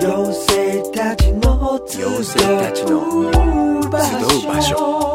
妖精たちの集妖精たちのう場集う場所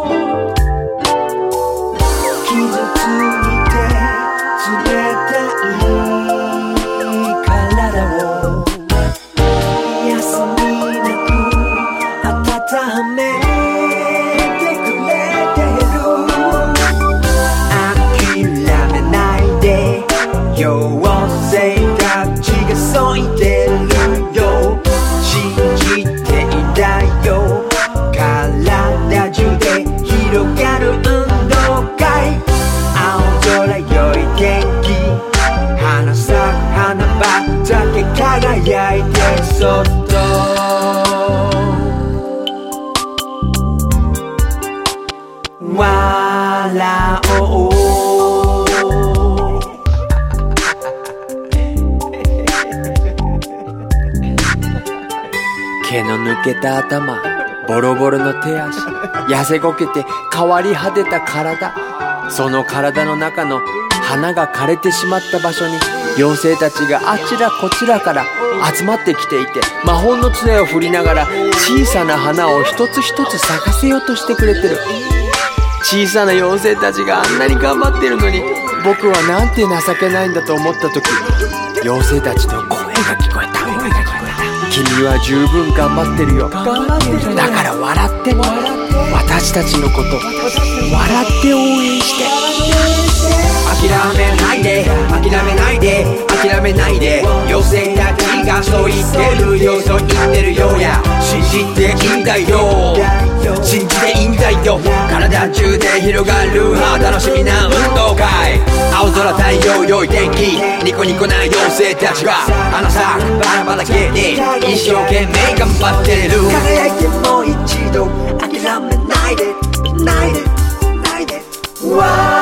と笑おう。毛の抜けた頭ボロボロの手足痩せこけて変わり果てた体。その体の中の花が枯れてしまった場所に妖精たちがあちらこちらから集まってきていて魔法の杖を振りながら小さな花を一つ一つ咲かせようとしてくれてる。小さな妖精たちがあんなに頑張ってるのに僕はなんて情けないんだと思った時妖精たちの声が聞こえた。声が聞こえた君は十分頑張ってるよ。だから笑って私たちのこと笑って応援して。諦めないで諦めないで諦めないで妖精たちがそう言ってるよそう言ってるよや。信じていいんだよ。信じていいんだよ。体中で広がる楽しみな運動会。青空太陽良い天気ニコニコな妖精たちが花咲く花畑で一生懸命頑張ってる。輝いてもう一度諦めないでないでないで笑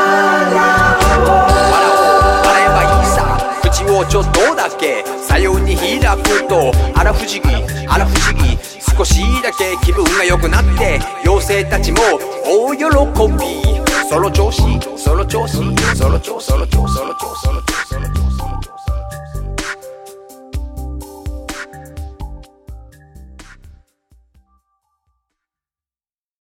口をちょっとだけ。さように開くとあら不思議。あら不思議。少しだけ気分が良くなって妖精たちも大喜び。その調子その調子その調子その調子その調子。